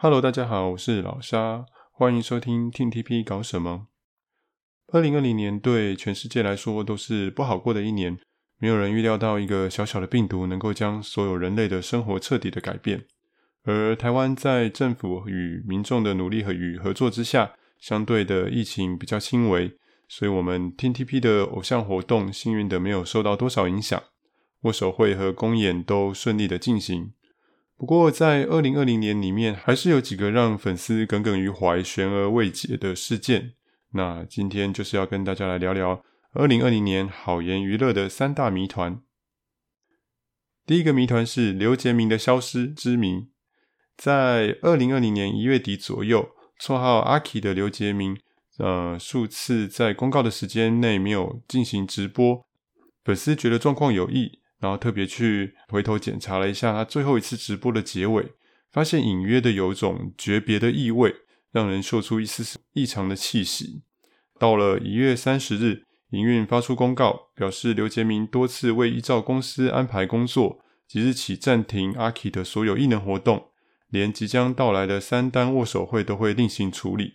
Hello，大家好，我是老沙，欢迎收听 TTP 搞什么。二零二零年对全世界来说都是不好过的一年，没有人预料到一个小小的病毒能够将所有人类的生活彻底的改变。而台湾在政府与民众的努力和与合作之下，相对的疫情比较轻微，所以我们 Team TP 的偶像活动幸运的没有受到多少影响，握手会和公演都顺利的进行。不过，在二零二零年里面，还是有几个让粉丝耿耿于怀、悬而未解的事件。那今天就是要跟大家来聊聊二零二零年好言娱乐的三大谜团。第一个谜团是刘杰明的消失之谜。在二零二零年一月底左右，绰号阿 K 的刘杰明，呃，数次在公告的时间内没有进行直播，粉丝觉得状况有异。然后特别去回头检查了一下他最后一次直播的结尾，发现隐约的有种诀别的意味，让人嗅出一丝丝异常的气息。到了一月三十日，营运发出公告，表示刘杰明多次未依照公司安排工作，即日起暂停阿 K 的所有艺能活动，连即将到来的三单握手会都会另行处理。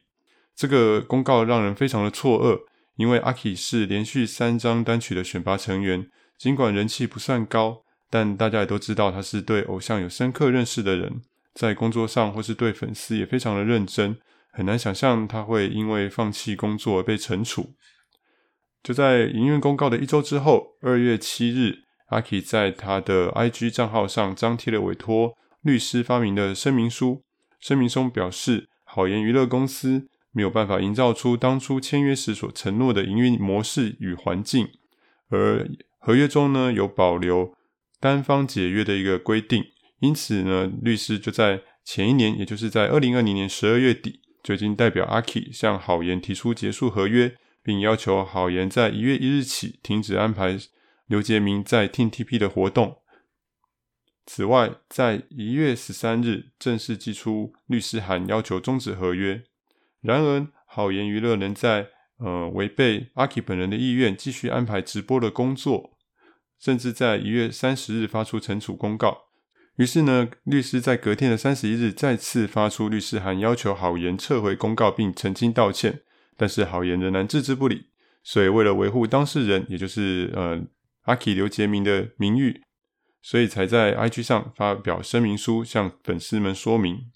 这个公告让人非常的错愕，因为阿 K 是连续三张单曲的选拔成员。尽管人气不算高，但大家也都知道他是对偶像有深刻认识的人，在工作上或是对粉丝也非常的认真，很难想象他会因为放弃工作而被惩处。就在营运公告的一周之后，二月七日，阿 K 在他的 IG 账号上张贴了委托律师发明的声明书，声明中表示，好言娱乐公司没有办法营造出当初签约时所承诺的营运模式与环境，而合约中呢，有保留单方解约的一个规定，因此呢，律师就在前一年，也就是在二零二零年十二月底，就已经代表阿 K 向好言提出结束合约，并要求好言在一月一日起停止安排刘杰明在 Team TP 的活动。此外，在一月十三日正式寄出律师函，要求终止合约。然而，好言娱乐能在呃违背阿 K 本人的意愿，继续安排直播的工作。甚至在一月三十日发出惩处公告，于是呢，律师在隔天的三十一日再次发出律师函，要求好言撤回公告并澄清道歉，但是好言仍然置之不理。所以为了维护当事人，也就是呃阿 K 刘杰明的名誉，所以才在 IG 上发表声明书，向粉丝们说明。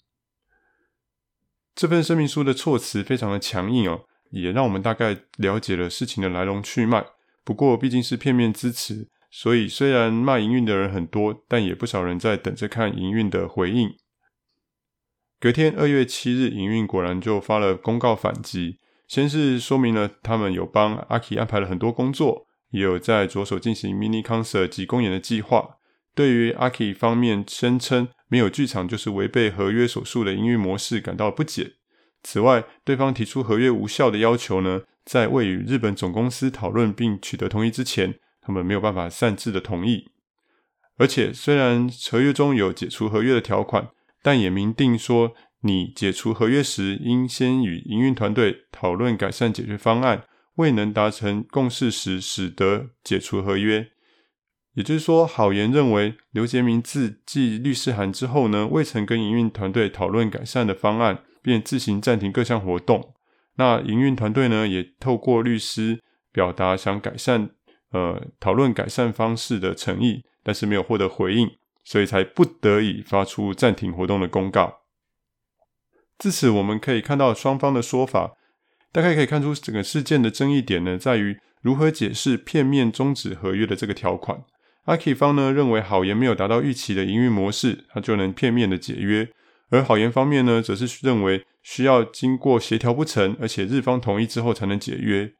这份声明书的措辞非常的强硬哦，也让我们大概了解了事情的来龙去脉。不过毕竟是片面之词。所以，虽然骂营运的人很多，但也不少人在等着看营运的回应。隔天，二月七日，营运果然就发了公告反击。先是说明了他们有帮阿 K 安排了很多工作，也有在着手进行 mini concert 及公演的计划。对于阿 K 方面声称没有剧场就是违背合约所述的营运模式感到不解。此外，对方提出合约无效的要求呢，在未与日本总公司讨论并取得同意之前。他们没有办法擅自的同意，而且虽然合约中有解除合约的条款，但也明定说，你解除合约时应先与营运团队讨论改善解决方案，未能达成共识时，使得解除合约。也就是说，好言认为刘杰明自寄律师函之后呢，未曾跟营运团队讨论改善的方案，便自行暂停各项活动。那营运团队呢，也透过律师表达想改善。呃，讨论改善方式的诚意，但是没有获得回应，所以才不得已发出暂停活动的公告。自此，我们可以看到双方的说法，大概可以看出整个事件的争议点呢，在于如何解释片面终止合约的这个条款。阿 K 方呢认为好言没有达到预期的营运模式，他就能片面的解约；而好言方面呢，则是认为需要经过协调不成，而且日方同意之后才能解约。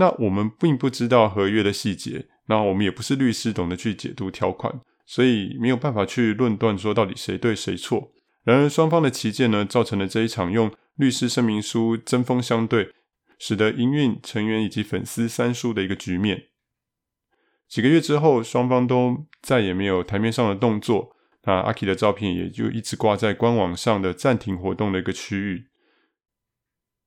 那我们并不知道合约的细节，那我们也不是律师，懂得去解读条款，所以没有办法去论断说到底谁对谁错。然而双方的旗舰呢，造成了这一场用律师声明书针锋相对，使得营运成员以及粉丝三输的一个局面。几个月之后，双方都再也没有台面上的动作，那阿 K 的照片也就一直挂在官网上的暂停活动的一个区域。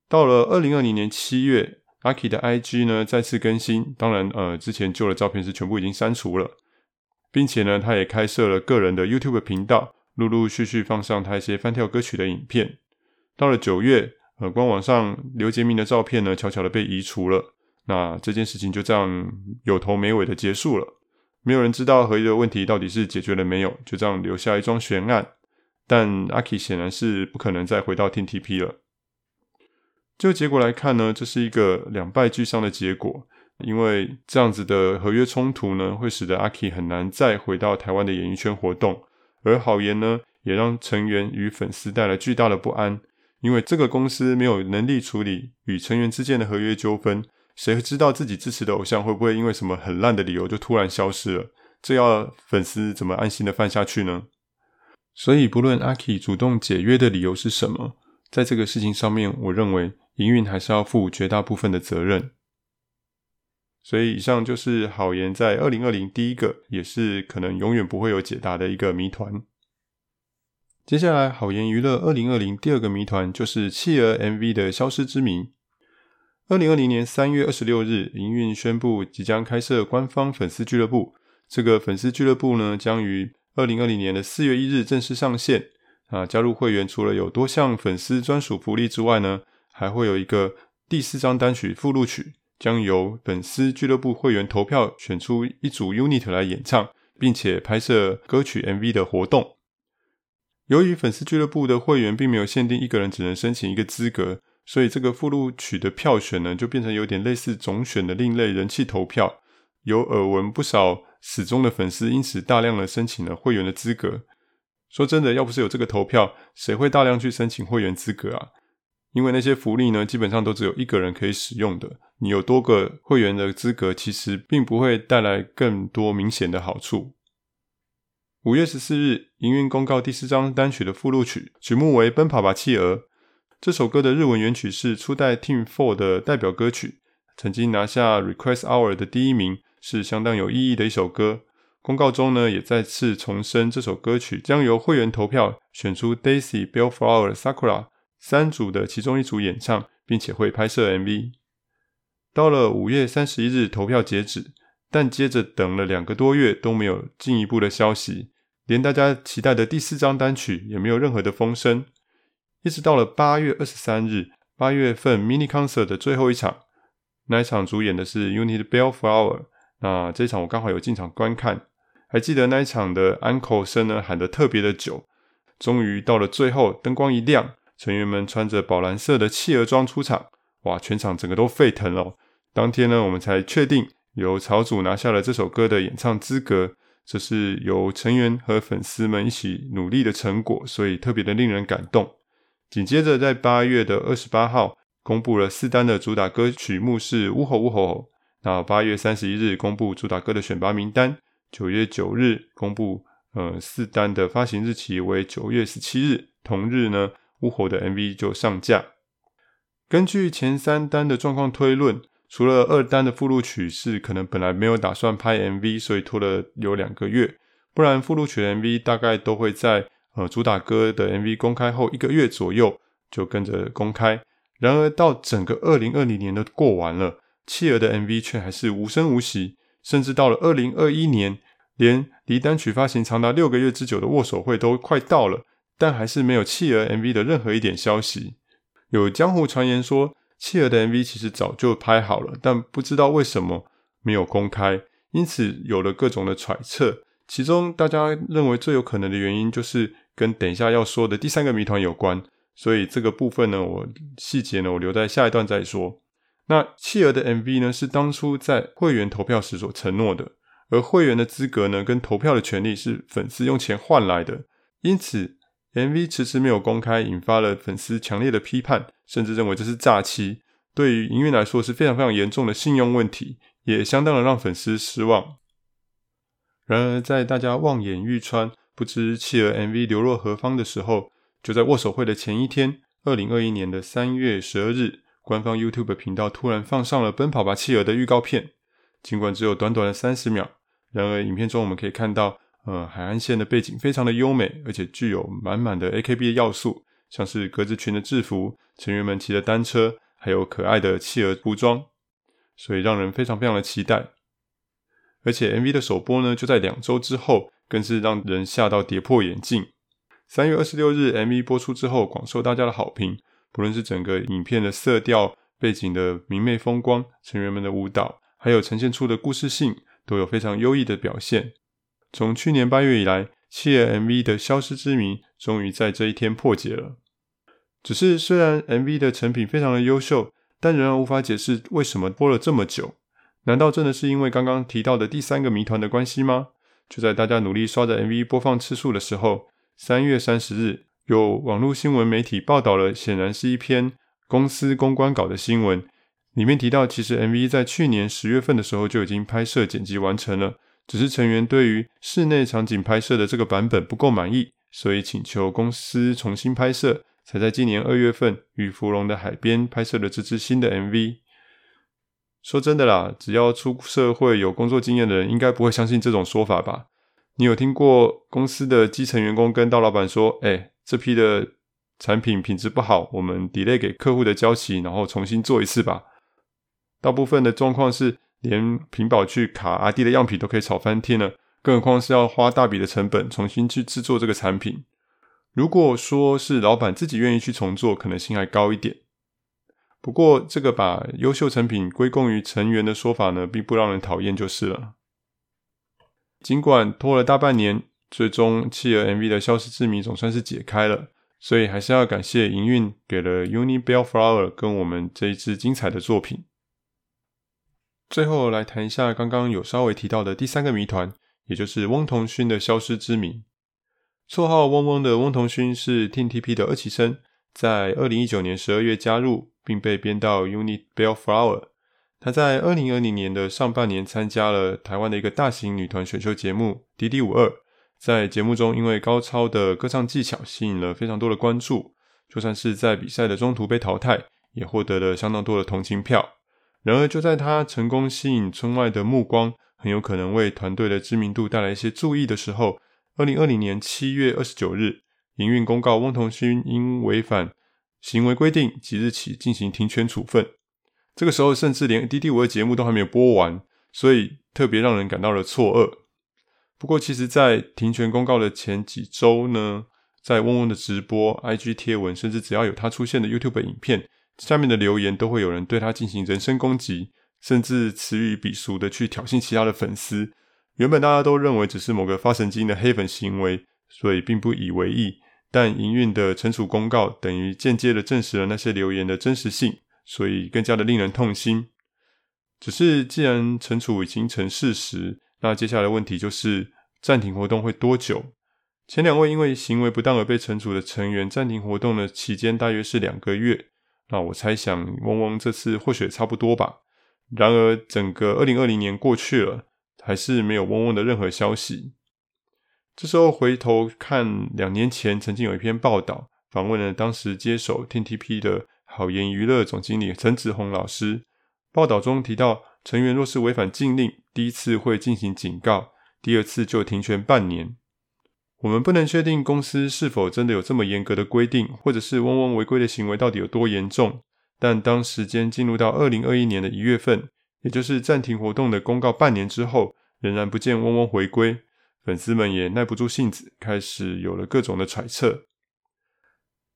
到了二零二零年七月。阿 K 的 IG 呢再次更新，当然，呃，之前旧的照片是全部已经删除了，并且呢，他也开设了个人的 YouTube 频道，陆陆续续放上他一些翻跳歌曲的影片。到了九月，呃，官网上刘杰明的照片呢，悄悄的被移除了。那这件事情就这样有头没尾的结束了。没有人知道合约的问题到底是解决了没有，就这样留下一桩悬案。但阿 K 显然是不可能再回到 TTP 了。就结果来看呢，这是一个两败俱伤的结果，因为这样子的合约冲突呢，会使得阿 K 很难再回到台湾的演艺圈活动，而好言呢，也让成员与粉丝带来巨大的不安，因为这个公司没有能力处理与成员之间的合约纠纷，谁会知道自己支持的偶像会不会因为什么很烂的理由就突然消失了？这要粉丝怎么安心的饭下去呢？所以，不论阿 K 主动解约的理由是什么，在这个事情上面，我认为。营运还是要负绝大部分的责任，所以以上就是好言在二零二零第一个，也是可能永远不会有解答的一个谜团。接下来，好言娱乐二零二零第二个谜团就是企鹅 MV 的消失之谜。二零二零年三月二十六日，营运宣布即将开设官方粉丝俱乐部。这个粉丝俱乐部呢，将于二零二零年的四月一日正式上线。啊，加入会员除了有多项粉丝专属福利之外呢，还会有一个第四张单曲附录曲，将由粉丝俱乐部会员投票选出一组 unit 来演唱，并且拍摄歌曲 MV 的活动。由于粉丝俱乐部的会员并没有限定一个人只能申请一个资格，所以这个附录曲的票选呢，就变成有点类似总选的另类人气投票。有耳闻不少死忠的粉丝因此大量的申请了会员的资格。说真的，要不是有这个投票，谁会大量去申请会员资格啊？因为那些福利呢，基本上都只有一个人可以使用的。你有多个会员的资格，其实并不会带来更多明显的好处。五月十四日，营运公告第四张单曲的附录曲，曲目为《奔跑吧企鹅》。这首歌的日文原曲是初代 Team Four 的代表歌曲，曾经拿下 Request Hour 的第一名，是相当有意义的一首歌。公告中呢，也再次重申这首歌曲将由会员投票选出 Daisy、Bellflower、Sakura。三组的其中一组演唱，并且会拍摄 MV。到了五月三十一日投票截止，但接着等了两个多月都没有进一步的消息，连大家期待的第四张单曲也没有任何的风声。一直到了八月二十三日，八月份 mini concert 的最后一场，那一场主演的是 UNIT Bellflower。那这一场我刚好有进场观看，还记得那一场的安可声呢，喊得特别的久。终于到了最后，灯光一亮。成员们穿着宝蓝色的企鹅装出场，哇！全场整个都沸腾了。当天呢，我们才确定由草组拿下了这首歌的演唱资格，这是由成员和粉丝们一起努力的成果，所以特别的令人感动。紧接着，在八月的二十八号，公布了四单的主打歌曲目是呜吼呜吼。那八月三十一日公布主打歌的选拔名单，九月九日公布呃四单的发行日期为九月十七日，同日呢。呜吼的 MV 就上架。根据前三单的状况推论，除了二单的附录曲是可能本来没有打算拍 MV，所以拖了有两个月，不然附录曲 MV 大概都会在呃主打歌的 MV 公开后一个月左右就跟着公开。然而到整个二零二零年都过完了，企鹅的 MV 却还是无声无息，甚至到了二零二一年，连离单曲发行长达六个月之久的握手会都快到了。但还是没有企鹅 MV 的任何一点消息。有江湖传言说，企鹅的 MV 其实早就拍好了，但不知道为什么没有公开，因此有了各种的揣测。其中大家认为最有可能的原因，就是跟等一下要说的第三个谜团有关。所以这个部分呢，我细节呢，我留在下一段再说。那企鹅的 MV 呢，是当初在会员投票时所承诺的，而会员的资格呢，跟投票的权利是粉丝用钱换来的，因此。MV 迟迟没有公开，引发了粉丝强烈的批判，甚至认为这是诈欺。对于营运来说是非常非常严重的信用问题，也相当的让粉丝失望。然而，在大家望眼欲穿，不知企鹅 MV 流落何方的时候，就在握手会的前一天，二零二一年的三月十二日，官方 YouTube 频道突然放上了《奔跑吧企鹅》的预告片。尽管只有短短的三十秒，然而影片中我们可以看到。呃，海岸线的背景非常的优美，而且具有满满的 AKB 的要素，像是格子裙的制服、成员们骑的单车，还有可爱的企鹅服装，所以让人非常非常的期待。而且 MV 的首播呢，就在两周之后，更是让人吓到跌破眼镜。三月二十六日，MV 播出之后，广受大家的好评。不论是整个影片的色调、背景的明媚风光、成员们的舞蹈，还有呈现出的故事性，都有非常优异的表现。从去年八月以来，企鹅 MV 的消失之谜终于在这一天破解了。只是虽然 MV 的成品非常的优秀，但仍然无法解释为什么播了这么久。难道真的是因为刚刚提到的第三个谜团的关系吗？就在大家努力刷着 MV 播放次数的时候，三月三十日，有网络新闻媒体报道了，显然是一篇公司公关稿的新闻，里面提到，其实 MV 在去年十月份的时候就已经拍摄剪辑完成了，只是成员对于室内场景拍摄的这个版本不够满意，所以请求公司重新拍摄，才在今年二月份于芙蓉的海边拍摄了这支新的 MV。说真的啦，只要出社会有工作经验的人，应该不会相信这种说法吧？你有听过公司的基层员工跟大老板说：“哎，这批的产品品质不好，我们 delay 给客户的交期，然后重新做一次吧？”大部分的状况是，连屏保去卡 RD 的样品都可以炒翻天了，更何况是要花大笔的成本重新去制作这个产品。如果说是老板自己愿意去重做，可能性还高一点。不过，这个把优秀成品归功于成员的说法呢，并不让人讨厌，就是了。尽管拖了大半年，最终企鹅 MV 的消失之谜总算是解开了，所以还是要感谢营运给了 UNI Bellflower 跟我们这一支精彩的作品。最后来谈一下刚刚有稍微提到的第三个谜团，也就是翁同勋的消失之谜。绰号翁翁的翁同勋是 Team TP 的二期生，在二零一九年十二月加入。并被编到 Unit Bellflower。他在二零二零年的上半年参加了台湾的一个大型女团选秀节目《迪迪五二》。在节目中，因为高超的歌唱技巧，吸引了非常多的关注。就算是在比赛的中途被淘汰，也获得了相当多的同情票。然而，就在他成功吸引村外的目光，很有可能为团队的知名度带来一些注意的时候，二零二零年七月二十九日，营运公告翁同勋因违反行为规定，即日起进行停权处分。这个时候，甚至连《D D 五二》节目都还没有播完，所以特别让人感到了错愕。不过，其实，在停权公告的前几周呢，在翁翁的直播、IG 贴文，甚至只要有他出现的 YouTube 影片，下面的留言都会有人对他进行人身攻击，甚至词语鄙俗的去挑衅其他的粉丝。原本大家都认为只是某个发神经的黑粉行为，所以并不以为意。但营运的惩处公告等于间接的证实了那些留言的真实性，所以更加的令人痛心。只是既然惩处已经成事实，那接下来的问题就是暂停活动会多久？前两位因为行为不当而被惩处的成员暂停活动的期间大约是两个月，那我猜想翁翁这次或许也差不多吧。然而整个二零二零年过去了，还是没有翁翁的任何消息。这时候回头看，两年前曾经有一篇报道，访问了当时接手 TTP 的好言娱乐总经理陈子鸿老师。报道中提到，成员若是违反禁令，第一次会进行警告，第二次就停权半年。我们不能确定公司是否真的有这么严格的规定，或者是翁翁违规的行为到底有多严重。但当时间进入到二零二一年的一月份，也就是暂停活动的公告半年之后，仍然不见翁翁回归。粉丝们也耐不住性子，开始有了各种的揣测。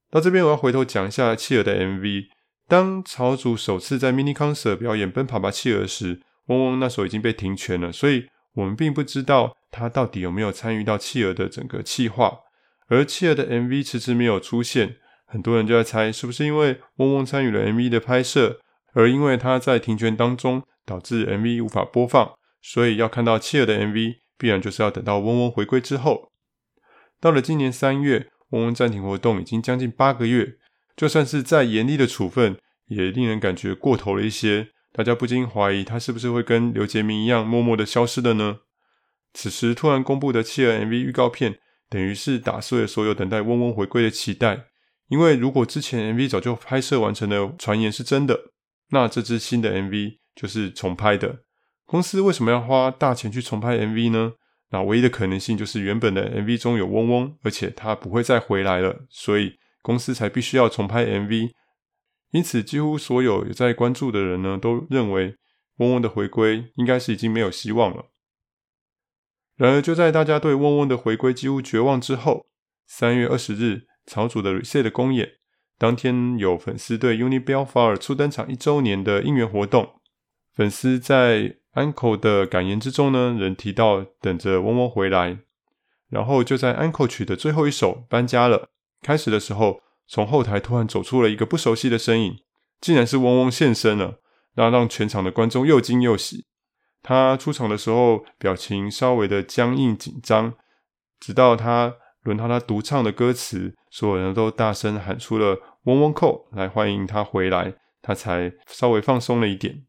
到这边，我要回头讲一下企鹅的 MV。当草组首次在 Mini Concert 表演《奔跑吧企鹅》时，翁翁那时候已经被停权了，所以我们并不知道他到底有没有参与到企鹅的整个企划。而企鹅的 MV 迟迟没有出现，很多人就在猜，是不是因为翁翁参与了 MV 的拍摄，而因为他在停权当中导致 MV 无法播放，所以要看到企鹅的 MV。必然就是要等到翁翁回归之后。到了今年三月，翁翁暂停活动已经将近八个月，就算是再严厉的处分，也令人感觉过头了一些。大家不禁怀疑他是不是会跟刘杰明一样，默默的消失了呢？此时突然公布的企鹅 MV 预告片，等于是打碎了所有等待嗡嗡回归的期待。因为如果之前 MV 早就拍摄完成的传言是真的，那这支新的 MV 就是重拍的。公司为什么要花大钱去重拍 MV 呢？那唯一的可能性就是原本的 MV 中有嗡嗡，而且他不会再回来了，所以公司才必须要重拍 MV。因此，几乎所有有在关注的人呢，都认为翁翁的回归应该是已经没有希望了。然而，就在大家对翁翁的回归几乎绝望之后，三月二十日，草主的 Reset 的公演，当天有粉丝对 Unibellflower 初登场一周年的应援活动。粉丝在 Encore 的感言之中呢，仍提到等着嗡嗡回来。然后就在 Encore 曲的最后一首搬家了，开始的时候，从后台突然走出了一个不熟悉的身影，竟然是嗡嗡现身了，那让全场的观众又惊又喜。他出场的时候，表情稍微的僵硬紧张，直到他轮到他独唱的歌词，所有人都大声喊出了“嗡嗡扣”来欢迎他回来，他才稍微放松了一点。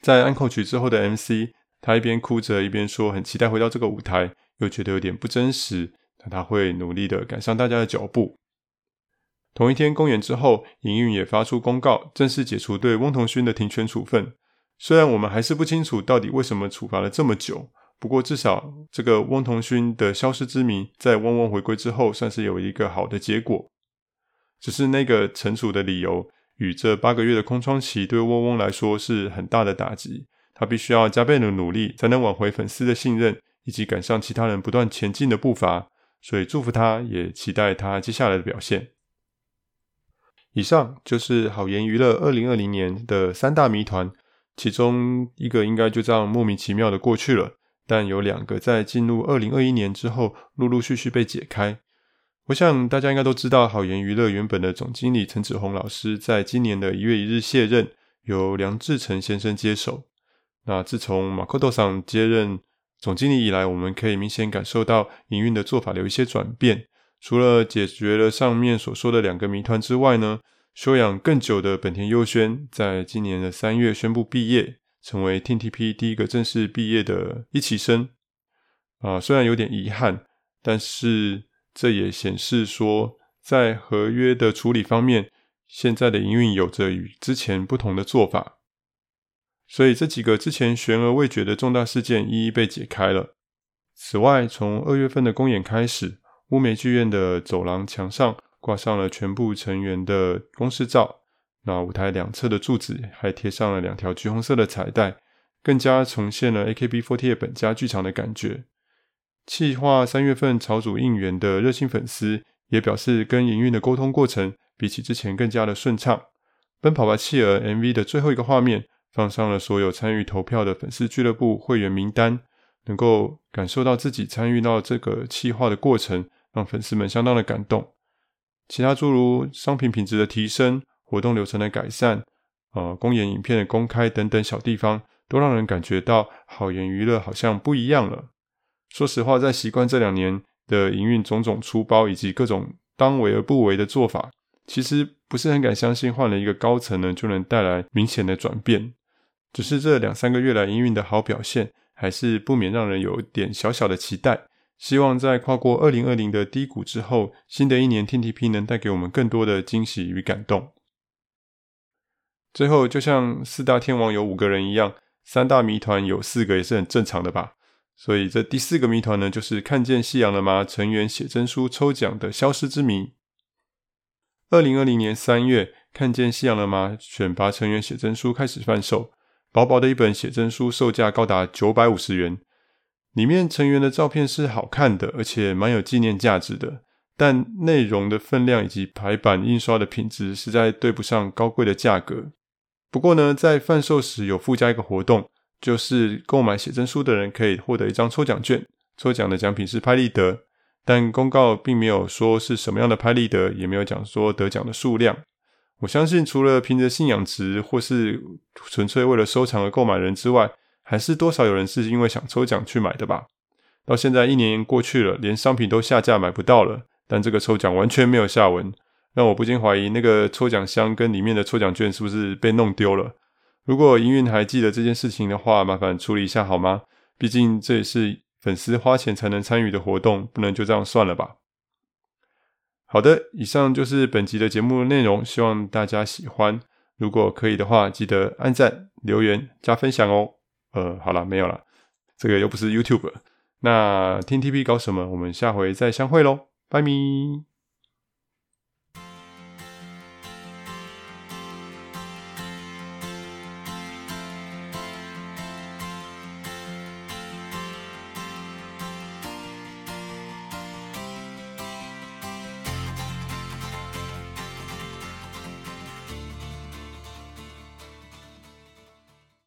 在安扣曲之后的 MC，他一边哭着一边说：“很期待回到这个舞台，又觉得有点不真实，但他会努力的赶上大家的脚步。”同一天公演之后，营运也发出公告，正式解除对翁同勋的停权处分。虽然我们还是不清楚到底为什么处罚了这么久，不过至少这个翁同勋的消失之谜，在嗡嗡回归之后，算是有一个好的结果。只是那个惩处的理由。与这八个月的空窗期对嗡嗡来说是很大的打击，他必须要加倍的努力才能挽回粉丝的信任，以及赶上其他人不断前进的步伐。所以祝福他，也期待他接下来的表现。以上就是好言娱乐二零二零年的三大谜团，其中一个应该就这样莫名其妙的过去了，但有两个在进入二零二一年之后，陆陆续续被解开。我想大家应该都知道，好言娱乐原本的总经理陈子红老师在今年的一月一日卸任，由梁志成先生接手。那自从马可多桑接任总经理以来，我们可以明显感受到营运的做法有一些转变。除了解决了上面所说的两个谜团之外呢，休养更久的本田优宣在今年的三月宣布毕业，成为 TTP 第一个正式毕业的一期生。啊，虽然有点遗憾，但是。这也显示说，在合约的处理方面，现在的营运有着与之前不同的做法。所以这几个之前悬而未决的重大事件一一被解开了。此外，从二月份的公演开始，乌梅剧院的走廊墙上挂上了全部成员的公式照，那舞台两侧的柱子还贴上了两条橘红色的彩带，更加重现了 AKB48 本家剧场的感觉。企划三月份朝组应援的热心粉丝也表示，跟营运的沟通过程比起之前更加的顺畅。奔跑吧企鹅 MV 的最后一个画面放上了所有参与投票的粉丝俱乐部会员名单，能够感受到自己参与到这个企划的过程，让粉丝们相当的感动。其他诸如商品品质的提升、活动流程的改善、呃，公演影片的公开等等小地方，都让人感觉到好言娱乐好像不一样了。说实话，在习惯这两年的营运种种粗包以及各种当为而不为的做法，其实不是很敢相信换了一个高层呢就能带来明显的转变。只是这两三个月来营运的好表现，还是不免让人有点小小的期待。希望在跨过二零二零的低谷之后，新的一年 TTP 能带给我们更多的惊喜与感动。最后，就像四大天王有五个人一样，三大谜团有四个也是很正常的吧。所以这第四个谜团呢，就是看见夕阳了吗？成员写真书抽奖的消失之谜。二零二零年三月，看见夕阳了吗？选拔成员写真书开始贩售，薄薄的一本写真书，售价高达九百五十元。里面成员的照片是好看的，而且蛮有纪念价值的，但内容的分量以及排版印刷的品质，实在对不上高贵的价格。不过呢，在贩售时有附加一个活动。就是购买写真书的人可以获得一张抽奖券，抽奖的奖品是拍立得，但公告并没有说是什么样的拍立得，也没有讲说得奖的数量。我相信除了凭着信仰值或是纯粹为了收藏而购买人之外，还是多少有人是因为想抽奖去买的吧。到现在一年过去了，连商品都下架买不到了，但这个抽奖完全没有下文，让我不禁怀疑那个抽奖箱跟里面的抽奖券是不是被弄丢了。如果营运还记得这件事情的话，麻烦处理一下好吗？毕竟这也是粉丝花钱才能参与的活动，不能就这样算了吧。好的，以上就是本集的节目内容，希望大家喜欢。如果可以的话，记得按赞、留言、加分享哦。呃，好了，没有了，这个又不是 YouTube。那听 TP 搞什么？我们下回再相会喽，拜咪。